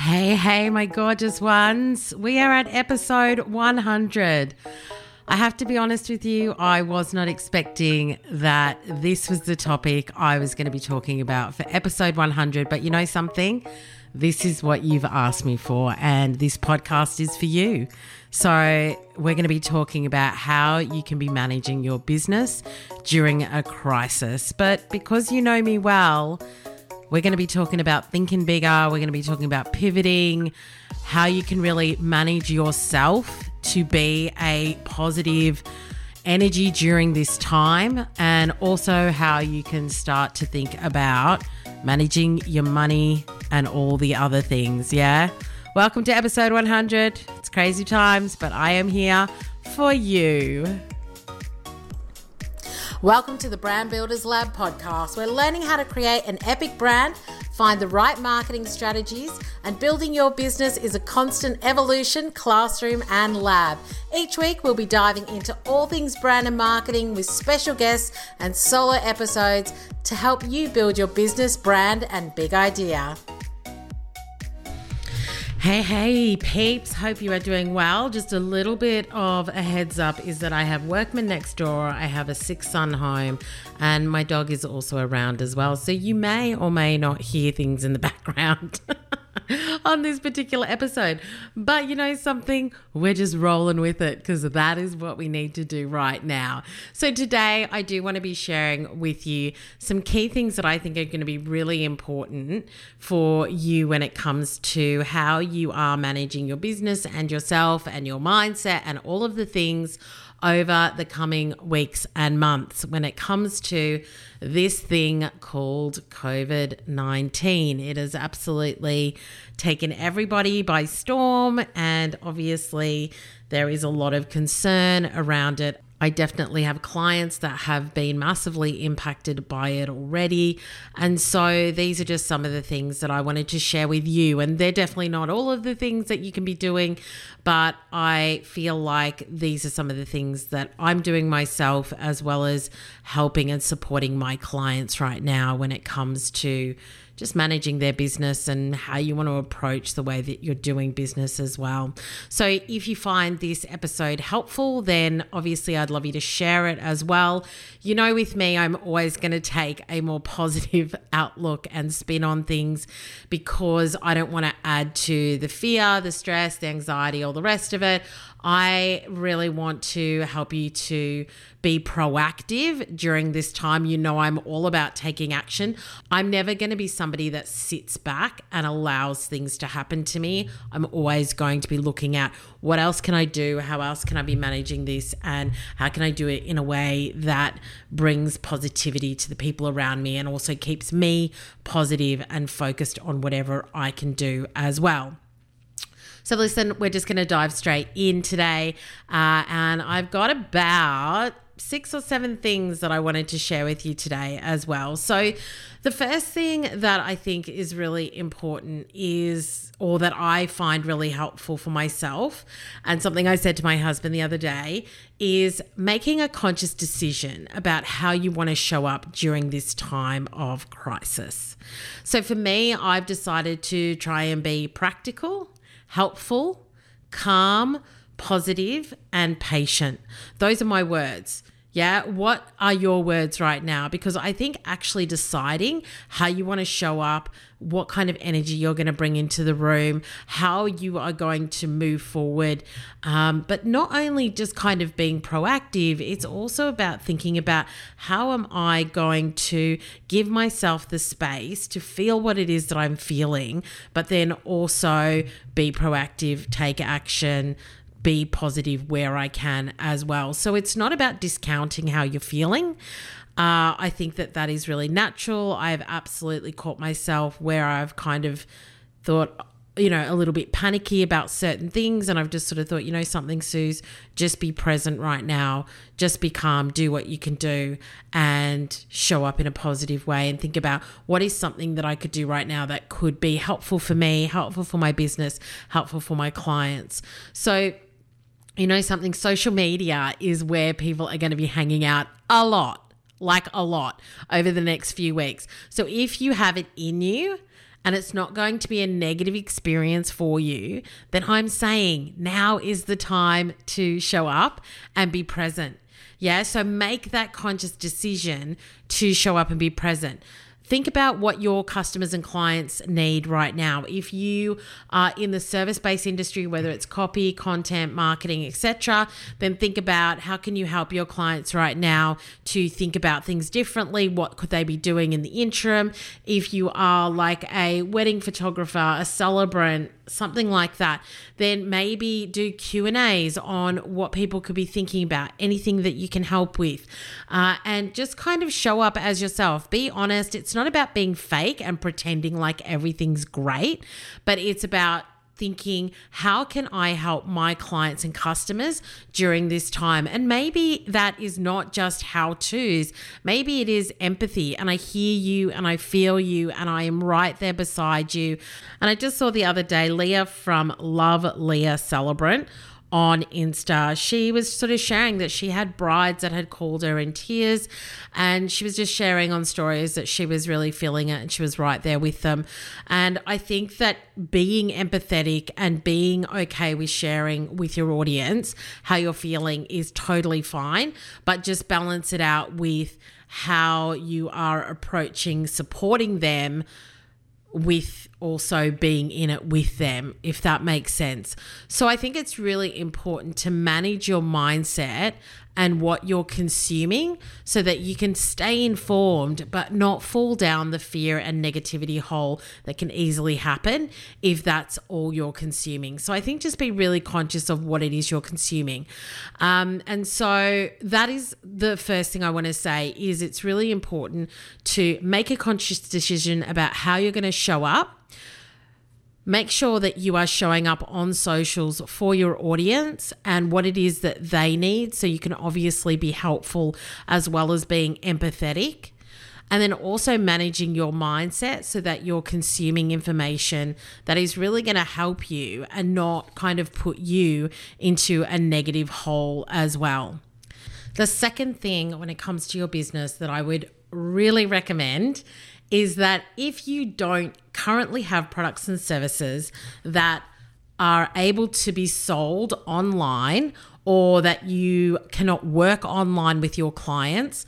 Hey, hey, my gorgeous ones. We are at episode 100. I have to be honest with you, I was not expecting that this was the topic I was going to be talking about for episode 100. But you know something? This is what you've asked me for, and this podcast is for you. So, we're going to be talking about how you can be managing your business during a crisis. But because you know me well, we're going to be talking about thinking bigger. We're going to be talking about pivoting, how you can really manage yourself to be a positive energy during this time, and also how you can start to think about managing your money and all the other things. Yeah. Welcome to episode 100. It's crazy times, but I am here for you. Welcome to the Brand Builders Lab podcast. We're learning how to create an epic brand, find the right marketing strategies, and building your business is a constant evolution, classroom, and lab. Each week, we'll be diving into all things brand and marketing with special guests and solo episodes to help you build your business, brand, and big idea. Hey, hey, peeps. Hope you are doing well. Just a little bit of a heads up is that I have workmen next door. I have a sick son home, and my dog is also around as well. So you may or may not hear things in the background. on this particular episode. But you know something? We're just rolling with it because that is what we need to do right now. So today, I do want to be sharing with you some key things that I think are going to be really important for you when it comes to how you are managing your business and yourself and your mindset and all of the things over the coming weeks and months when it comes to this thing called COVID 19. It has absolutely taken everybody by storm, and obviously, there is a lot of concern around it. I definitely have clients that have been massively impacted by it already. And so these are just some of the things that I wanted to share with you. And they're definitely not all of the things that you can be doing, but I feel like these are some of the things that I'm doing myself as well as helping and supporting my clients right now when it comes to just managing their business and how you want to approach the way that you're doing business as well. So, if you find this episode helpful, then obviously I'd love you to share it as well. You know, with me, I'm always going to take a more positive outlook and spin on things because I don't want to add to the fear, the stress, the anxiety, all the rest of it. I really want to help you to be proactive during this time. You know, I'm all about taking action. I'm never going to be somebody that sits back and allows things to happen to me. I'm always going to be looking at what else can I do? How else can I be managing this? And how can I do it in a way that brings positivity to the people around me and also keeps me positive and focused on whatever I can do as well. So, listen, we're just going to dive straight in today. Uh, and I've got about six or seven things that I wanted to share with you today as well. So, the first thing that I think is really important is, or that I find really helpful for myself, and something I said to my husband the other day, is making a conscious decision about how you want to show up during this time of crisis. So, for me, I've decided to try and be practical helpful, calm, positive, and patient. Those are my words. Yeah. What are your words right now? Because I think actually deciding how you want to show up, what kind of energy you're going to bring into the room, how you are going to move forward. Um, but not only just kind of being proactive, it's also about thinking about how am I going to give myself the space to feel what it is that I'm feeling, but then also be proactive, take action be positive where I can as well. So it's not about discounting how you're feeling. Uh, I think that that is really natural. I've absolutely caught myself where I've kind of thought, you know, a little bit panicky about certain things. And I've just sort of thought, you know, something, Suze, just be present right now. Just be calm, do what you can do, and show up in a positive way and think about what is something that I could do right now that could be helpful for me, helpful for my business, helpful for my clients. So, you know something? Social media is where people are going to be hanging out a lot like a lot over the next few weeks. So if you have it in you and it's not going to be a negative experience for you, then I'm saying now is the time to show up and be present. Yeah, so make that conscious decision to show up and be present think about what your customers and clients need right now. If you are in the service-based industry, whether it's copy, content, marketing, etc., then think about how can you help your clients right now to think about things differently? What could they be doing in the interim? If you are like a wedding photographer, a celebrant, something like that, then maybe do Q and A's on what people could be thinking about, anything that you can help with, uh, and just kind of show up as yourself. Be honest. It's not about being fake and pretending like everything's great, but it's about thinking, how can I help my clients and customers during this time? And maybe that is not just how to's, maybe it is empathy. And I hear you and I feel you and I am right there beside you. And I just saw the other day Leah from Love Leah Celebrant on Insta, she was sort of sharing that she had brides that had called her in tears. And she was just sharing on stories that she was really feeling it and she was right there with them. And I think that being empathetic and being okay with sharing with your audience how you're feeling is totally fine, but just balance it out with how you are approaching supporting them with also being in it with them, if that makes sense. So I think it's really important to manage your mindset and what you're consuming so that you can stay informed but not fall down the fear and negativity hole that can easily happen if that's all you're consuming. So I think just be really conscious of what it is you're consuming. Um, and so that is the first thing I want to say is it's really important to make a conscious decision about how you're going to show up Make sure that you are showing up on socials for your audience and what it is that they need. So you can obviously be helpful as well as being empathetic. And then also managing your mindset so that you're consuming information that is really going to help you and not kind of put you into a negative hole as well. The second thing when it comes to your business that I would really recommend is that if you don't currently have products and services that are able to be sold online or that you cannot work online with your clients,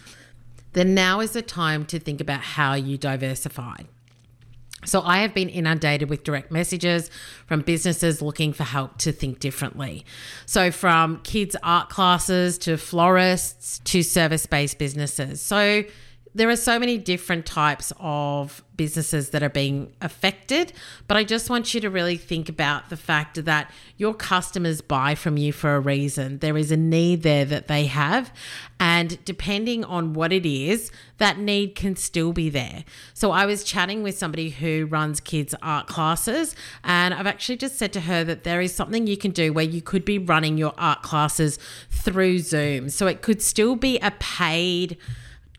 then now is the time to think about how you diversify. So, I have been inundated with direct messages from businesses looking for help to think differently. So, from kids' art classes to florists to service based businesses. So, there are so many different types of businesses that are being affected, but I just want you to really think about the fact that your customers buy from you for a reason. There is a need there that they have, and depending on what it is, that need can still be there. So I was chatting with somebody who runs kids' art classes, and I've actually just said to her that there is something you can do where you could be running your art classes through Zoom. So it could still be a paid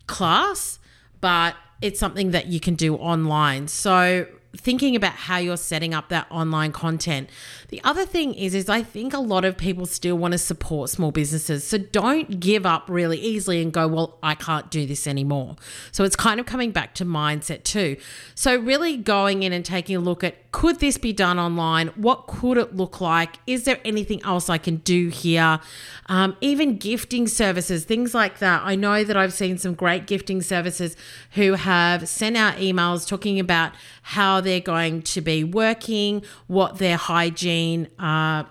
class, but it's something that you can do online. So thinking about how you're setting up that online content. The other thing is is I think a lot of people still want to support small businesses. So don't give up really easily and go, "Well, I can't do this anymore." So it's kind of coming back to mindset too. So really going in and taking a look at could this be done online? What could it look like? Is there anything else I can do here? Um, even gifting services, things like that. I know that I've seen some great gifting services who have sent out emails talking about how they're going to be working, what their hygiene uh,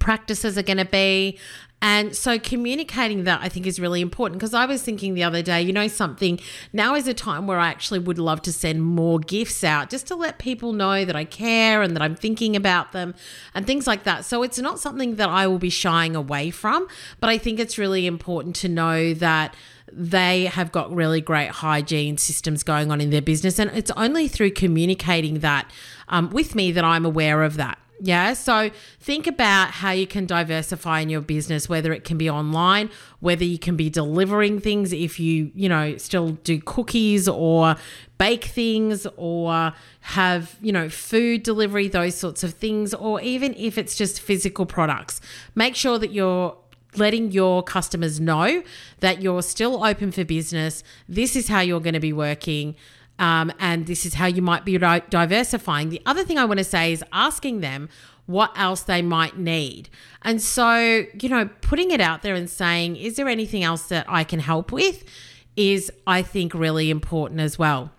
practices are going to be, and so communicating that I think is really important because I was thinking the other day, you know, something now is a time where I actually would love to send more gifts out just to let people know that I care and that I'm thinking about them and things like that. So it's not something that I will be shying away from, but I think it's really important to know that they have got really great hygiene systems going on in their business. And it's only through communicating that um, with me that I'm aware of that. Yeah. So think about how you can diversify in your business, whether it can be online, whether you can be delivering things if you, you know, still do cookies or bake things or have, you know, food delivery, those sorts of things, or even if it's just physical products. Make sure that you're letting your customers know that you're still open for business. This is how you're going to be working Um, and this is how you might be di- diversifying. The other thing I want to say is asking them what else they might need. And so, you know, putting it out there and saying, is there anything else that I can help with? Is, I think, really important as well.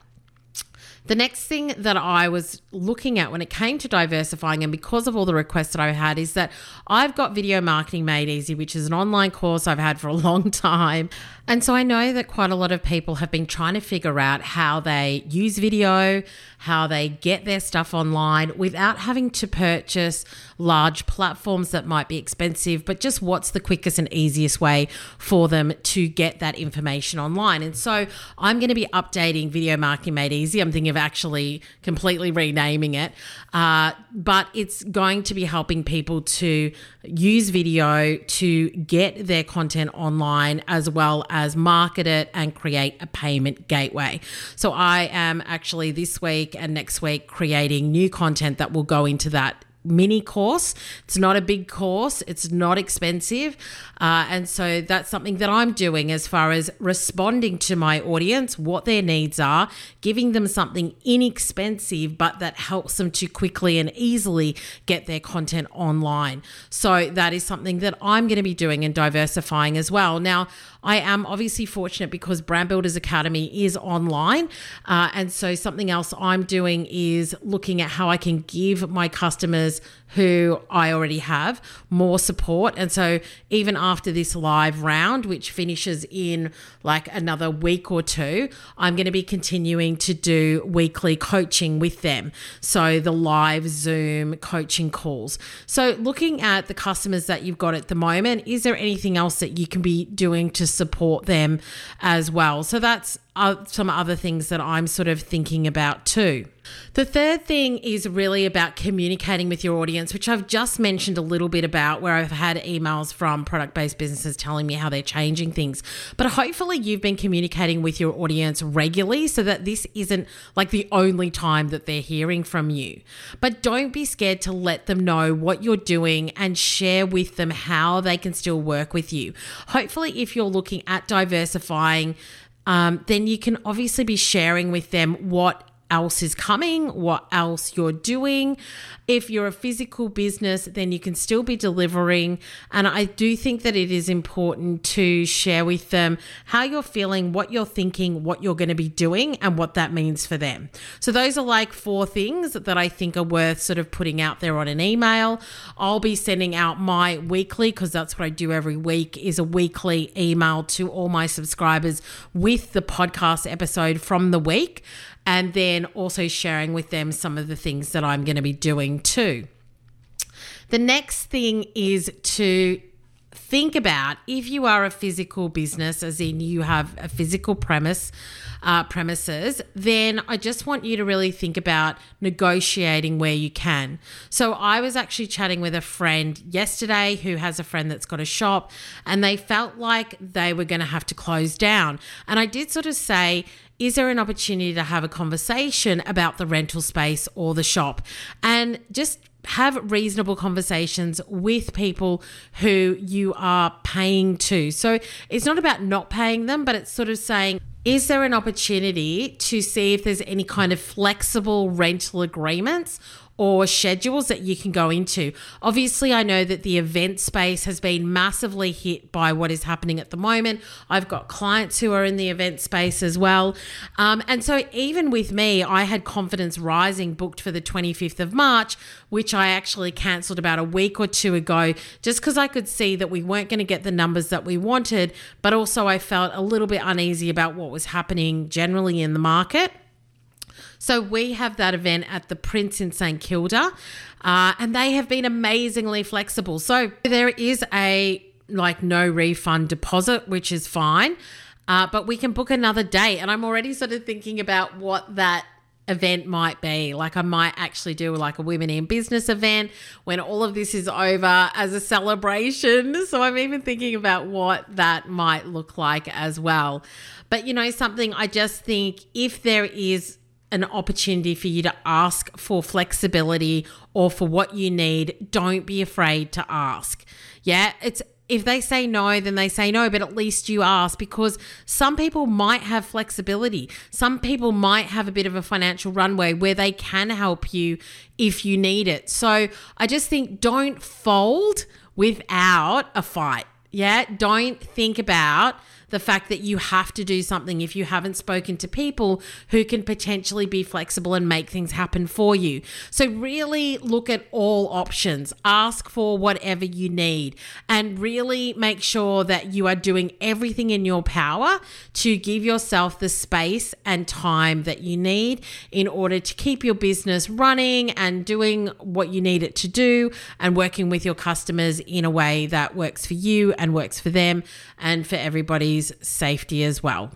The next thing that I was looking at when it came to diversifying, and because of all the requests that I had, is that I've got Video Marketing Made Easy, which is an online course I've had for a long time. And so I know that quite a lot of people have been trying to figure out how they use video, how they get their stuff online without having to purchase large platforms that might be expensive, but just what's the quickest and easiest way for them to get that information online. And so I'm going to be updating Video Marketing Made Easy. I'm thinking of actually completely renaming it, uh, but it's going to be helping people to use video to get their content online as well as market it and create a payment gateway. So I am actually this week and next week creating new content that will go into that mini course. It's not a big course, it's not expensive. Uh, and so that's something that I'm doing as far as responding to my audience, what their needs are, giving them something inexpensive, but that helps them to quickly and easily get their content online. So that is something that I'm going to be doing and diversifying as well. Now, I am obviously fortunate because Brand Builders Academy is online. Uh, and so something else I'm doing is looking at how I can give my customers who I already have more support. And so even after this live round, which finishes in like another week or two, I'm going to be continuing to do weekly coaching with them. So the live Zoom coaching calls. So looking at the customers that you've got at the moment, is there anything else that you can be doing to support them as well? So that's some other things that I'm sort of thinking about too. The third thing is really about communicating with your audience, which I've just mentioned a little bit about, where I've had emails from product based businesses telling me how they're changing things. But hopefully, you've been communicating with your audience regularly so that this isn't like the only time that they're hearing from you. But don't be scared to let them know what you're doing and share with them how they can still work with you. Hopefully, if you're looking at diversifying, um, then you can obviously be sharing with them what else is coming, what else you're doing. If you're a physical business, then you can still be delivering. And I do think that it is important to share with them how you're feeling, what you're thinking, what you're going to be doing, and what that means for them. So, those are like four things that I think are worth sort of putting out there on an email. I'll be sending out my weekly, because that's what I do every week, is a weekly email to all my subscribers with the podcast episode from the week and then also sharing with them some of the things that I'm going to be doing too. The next thing is to think about if you are a physical business, as in you have a physical premise, uh, premises, then I just want you to really think about negotiating where you can. So I was actually chatting with a friend yesterday who has a friend that's got a shop, and they felt like they were going to have to close down. And I did sort of say, is there an opportunity to have a conversation about the rental space or the shop and just have reasonable conversations with people who you are paying to. So it's not about not paying them, but it's sort of saying, is there an opportunity to see if there's any kind of flexible rental agreements or schedules that you can go into. Obviously, I know that the event space has been massively hit by what is happening at the moment. I've got clients who are in the event space as well. Um, and so, even with me, I had Confidence Rising booked for the 25th of March, which I actually cancelled about a week or two ago, just because I could see that we weren't going to get the numbers that we wanted. But also, I felt a little bit uneasy about what was happening generally in the market. So we have that event at the Prince in St Kilda, uh, and they have been amazingly flexible. So there is a like no refund deposit, which is fine. Uh, but we can book another day. And I'm already sort of thinking about what that event might be. Like I might actually do like a women in business event when all of this is over as a celebration. So I'm even thinking about what that might look like as well. But you know, something I just think if there is an opportunity for you to ask for flexibility or for what you need, don't be afraid to ask. Yeah, it's if they say no, then they say no, but at least you ask because some people might have flexibility. Some people might have a bit of a financial runway where they can help you if you need it. So I just think don't fold without a fight. Yeah. Don't think about the fact that you have to do something if you haven't spoken to people who can potentially be flexible and make things happen for you. So, really look at all options, ask for whatever you need, and really make sure that you are doing everything in your power to give yourself the space and time that you need in order to keep your business running and doing what you need it to do and working with your customers in a way that works for you and works for them and for everybody's safety as well.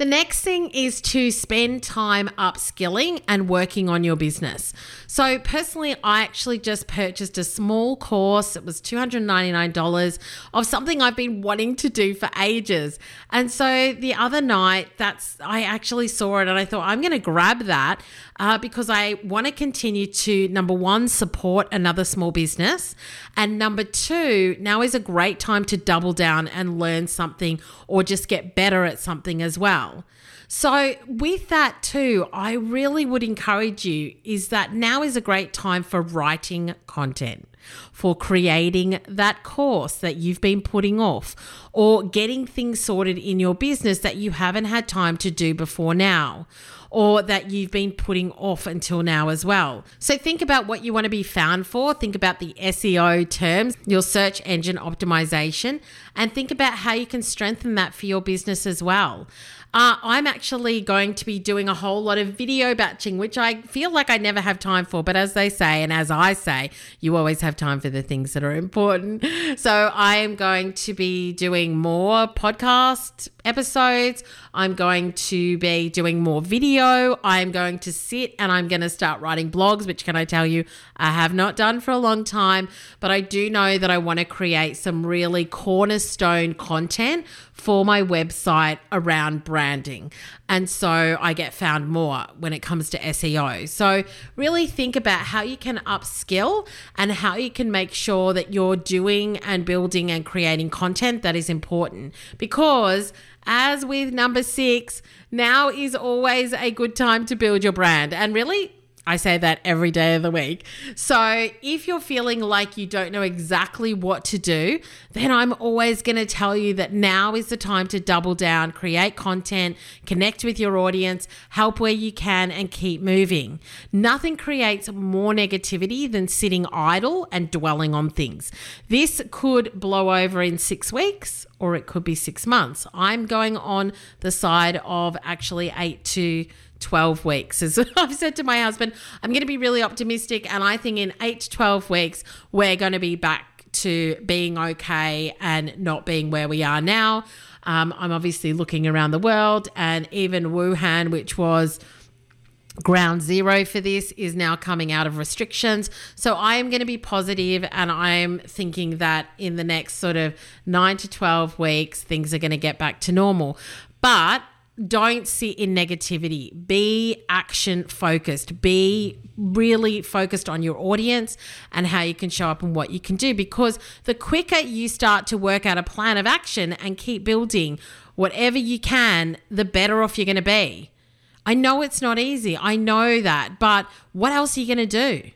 The next thing is to spend time upskilling and working on your business. So, personally, I actually just purchased a small course. It was $299 of something I've been wanting to do for ages. And so the other night, that's I actually saw it and I thought I'm going to grab that uh, because I want to continue to number one support another small business, and number two, now is a great time to double down and learn something or just get better at something as well. So, with that too, I really would encourage you is that now is a great time for writing content, for creating that course that you've been putting off, or getting things sorted in your business that you haven't had time to do before now or that you've been putting off until now as well. So think about what you want to be found for. Think about the SEO terms, your search engine optimization, and think about how you can strengthen that for your business as well. Uh, I'm actually going to be doing a whole lot of video batching, which I feel like I never have time for. But as they say, and as I say, you always have time for the things that are important. So I am going to be doing more podcast episodes. I'm going to be doing more video. I'm going to sit and I'm going to start writing blogs, which can I tell you, I have not done for a long time. But I do know that I want to create some really cornerstone content for my website around branding. And so I get found more when it comes to SEO. So really think about how you can upskill and how you can make sure that you're doing and building and creating content that is important because as with number six, now is always a good time to build your brand. And really, I say that every day of the week. So, if you're feeling like you don't know exactly what to do, then I'm always going to tell you that now is the time to double down, create content, connect with your audience, help where you can, and keep moving. Nothing creates more negativity than sitting idle and dwelling on things. This could blow over in six weeks or it could be six months. I'm going on the side of actually eight to 12 weeks. As I've said to my husband, I'm going to be really optimistic. And I think in eight to 12 weeks, we're going to be back to being okay and not being where we are now. Um, I'm obviously looking around the world, and even Wuhan, which was ground zero for this is now coming out of restrictions. So I am going to be positive and I'm thinking that in the next sort of 9 to 12 weeks things are going to get back to normal. But don't sit in negativity. Be action focused. Be really focused on your audience and how you can show up and what you can do. Because the quicker you start to work out a plan of action and keep building whatever you can, the better off you're going to be. I know it's not easy. I know that. But what else are you going to do?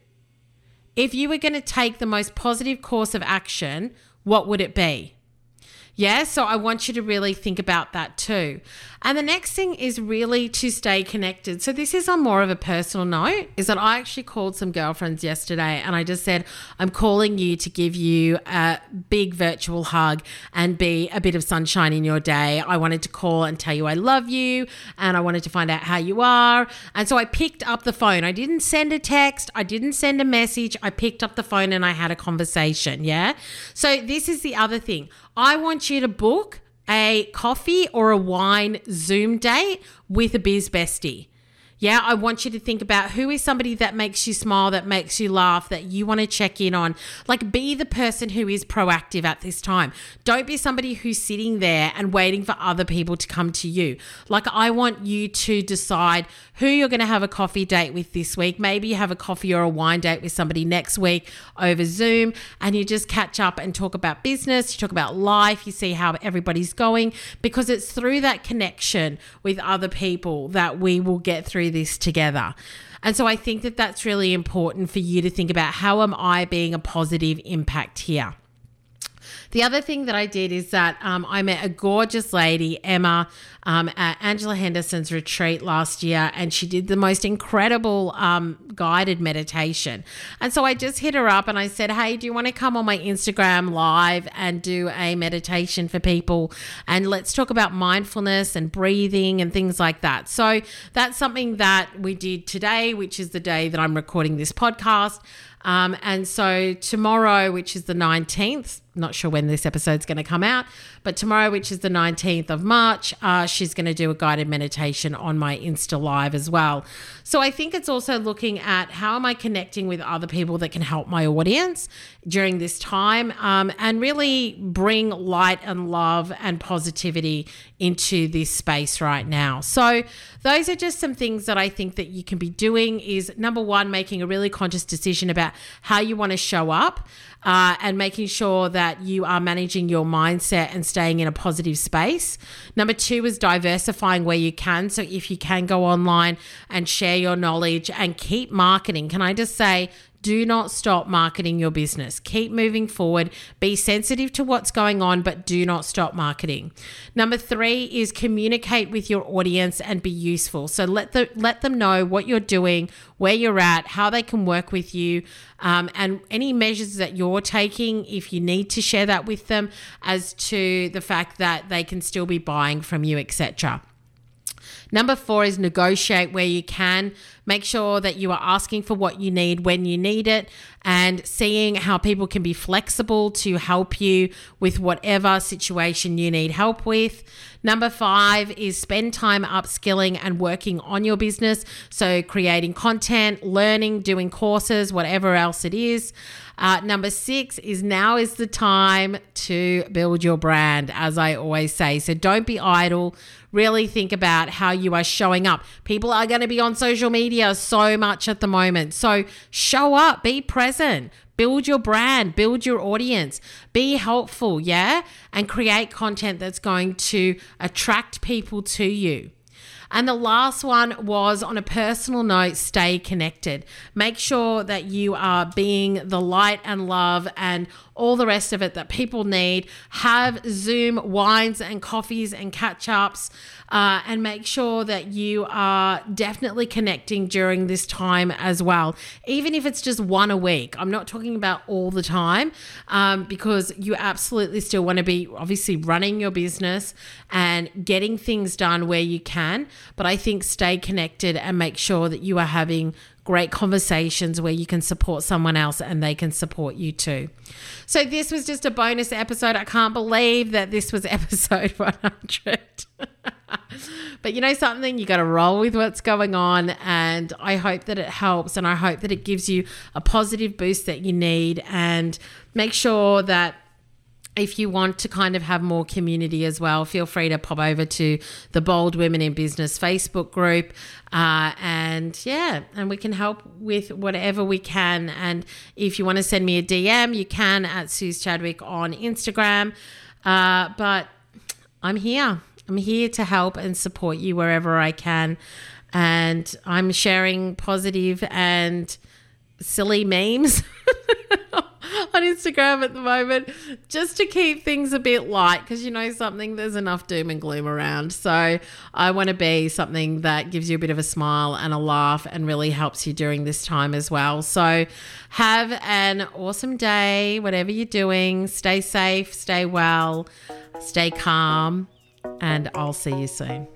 If you were going to take the most positive course of action, what would it be? Yeah, so I want you to really think about that too. And the next thing is really to stay connected. So this is on more of a personal note is that I actually called some girlfriends yesterday and I just said, I'm calling you to give you a big virtual hug and be a bit of sunshine in your day. I wanted to call and tell you I love you and I wanted to find out how you are. And so I picked up the phone. I didn't send a text, I didn't send a message. I picked up the phone and I had a conversation. Yeah. So this is the other thing. I want you to book a coffee or a wine Zoom date with a biz bestie. Yeah, I want you to think about who is somebody that makes you smile, that makes you laugh, that you want to check in on. Like, be the person who is proactive at this time. Don't be somebody who's sitting there and waiting for other people to come to you. Like, I want you to decide who you're going to have a coffee date with this week. Maybe you have a coffee or a wine date with somebody next week over Zoom and you just catch up and talk about business, you talk about life, you see how everybody's going because it's through that connection with other people that we will get through this together. And so I think that that's really important for you to think about how am I being a positive impact here? The other thing that I did is that um, I met a gorgeous lady, Emma, um, at Angela Henderson's retreat last year, and she did the most incredible um, guided meditation. And so I just hit her up and I said, Hey, do you want to come on my Instagram live and do a meditation for people? And let's talk about mindfulness and breathing and things like that. So that's something that we did today, which is the day that I'm recording this podcast. Um, and so tomorrow, which is the 19th, not sure when this episode's going to come out, but tomorrow, which is the 19th of March, uh, she's going to do a guided meditation on my Insta Live as well. So I think it's also looking at how am I connecting with other people that can help my audience during this time um, and really bring light and love and positivity into this space right now. So those are just some things that I think that you can be doing is number one, making a really conscious decision about how you want to show up uh, and making sure that you are managing your mindset and staying in a positive space. Number two is diversifying where you can. So if you can go online and share your knowledge and keep marketing, can I just say, do not stop marketing your business. Keep moving forward. Be sensitive to what's going on, but do not stop marketing. Number three is communicate with your audience and be useful. So let the let them know what you're doing, where you're at, how they can work with you, um, and any measures that you're taking. If you need to share that with them, as to the fact that they can still be buying from you, etc. Number four is negotiate where you can. Make sure that you are asking for what you need when you need it and seeing how people can be flexible to help you with whatever situation you need help with. Number five is spend time upskilling and working on your business. So, creating content, learning, doing courses, whatever else it is. Uh, number six is now is the time to build your brand, as I always say. So, don't be idle. Really think about how you are showing up. People are going to be on social media so much at the moment. So, show up, be present, build your brand, build your audience, be helpful, yeah? And create content that's going to attract people to you. And the last one was on a personal note, stay connected. Make sure that you are being the light and love and all the rest of it that people need. Have Zoom wines and coffees and catch ups uh, and make sure that you are definitely connecting during this time as well, even if it's just one a week. I'm not talking about all the time um, because you absolutely still want to be obviously running your business and getting things done where you can. But I think stay connected and make sure that you are having great conversations where you can support someone else and they can support you too. So, this was just a bonus episode. I can't believe that this was episode 100. but you know something, you got to roll with what's going on. And I hope that it helps. And I hope that it gives you a positive boost that you need. And make sure that if you want to kind of have more community as well, feel free to pop over to the Bold Women in Business Facebook group. Uh, and yeah, and we can help with whatever we can. And if you want to send me a DM, you can at Suze Chadwick on Instagram. Uh, but I'm here. I'm here to help and support you wherever I can. And I'm sharing positive and silly memes. on Instagram at the moment just to keep things a bit light because you know something, there's enough doom and gloom around. So I want to be something that gives you a bit of a smile and a laugh and really helps you during this time as well. So have an awesome day, whatever you're doing. Stay safe, stay well, stay calm, and I'll see you soon.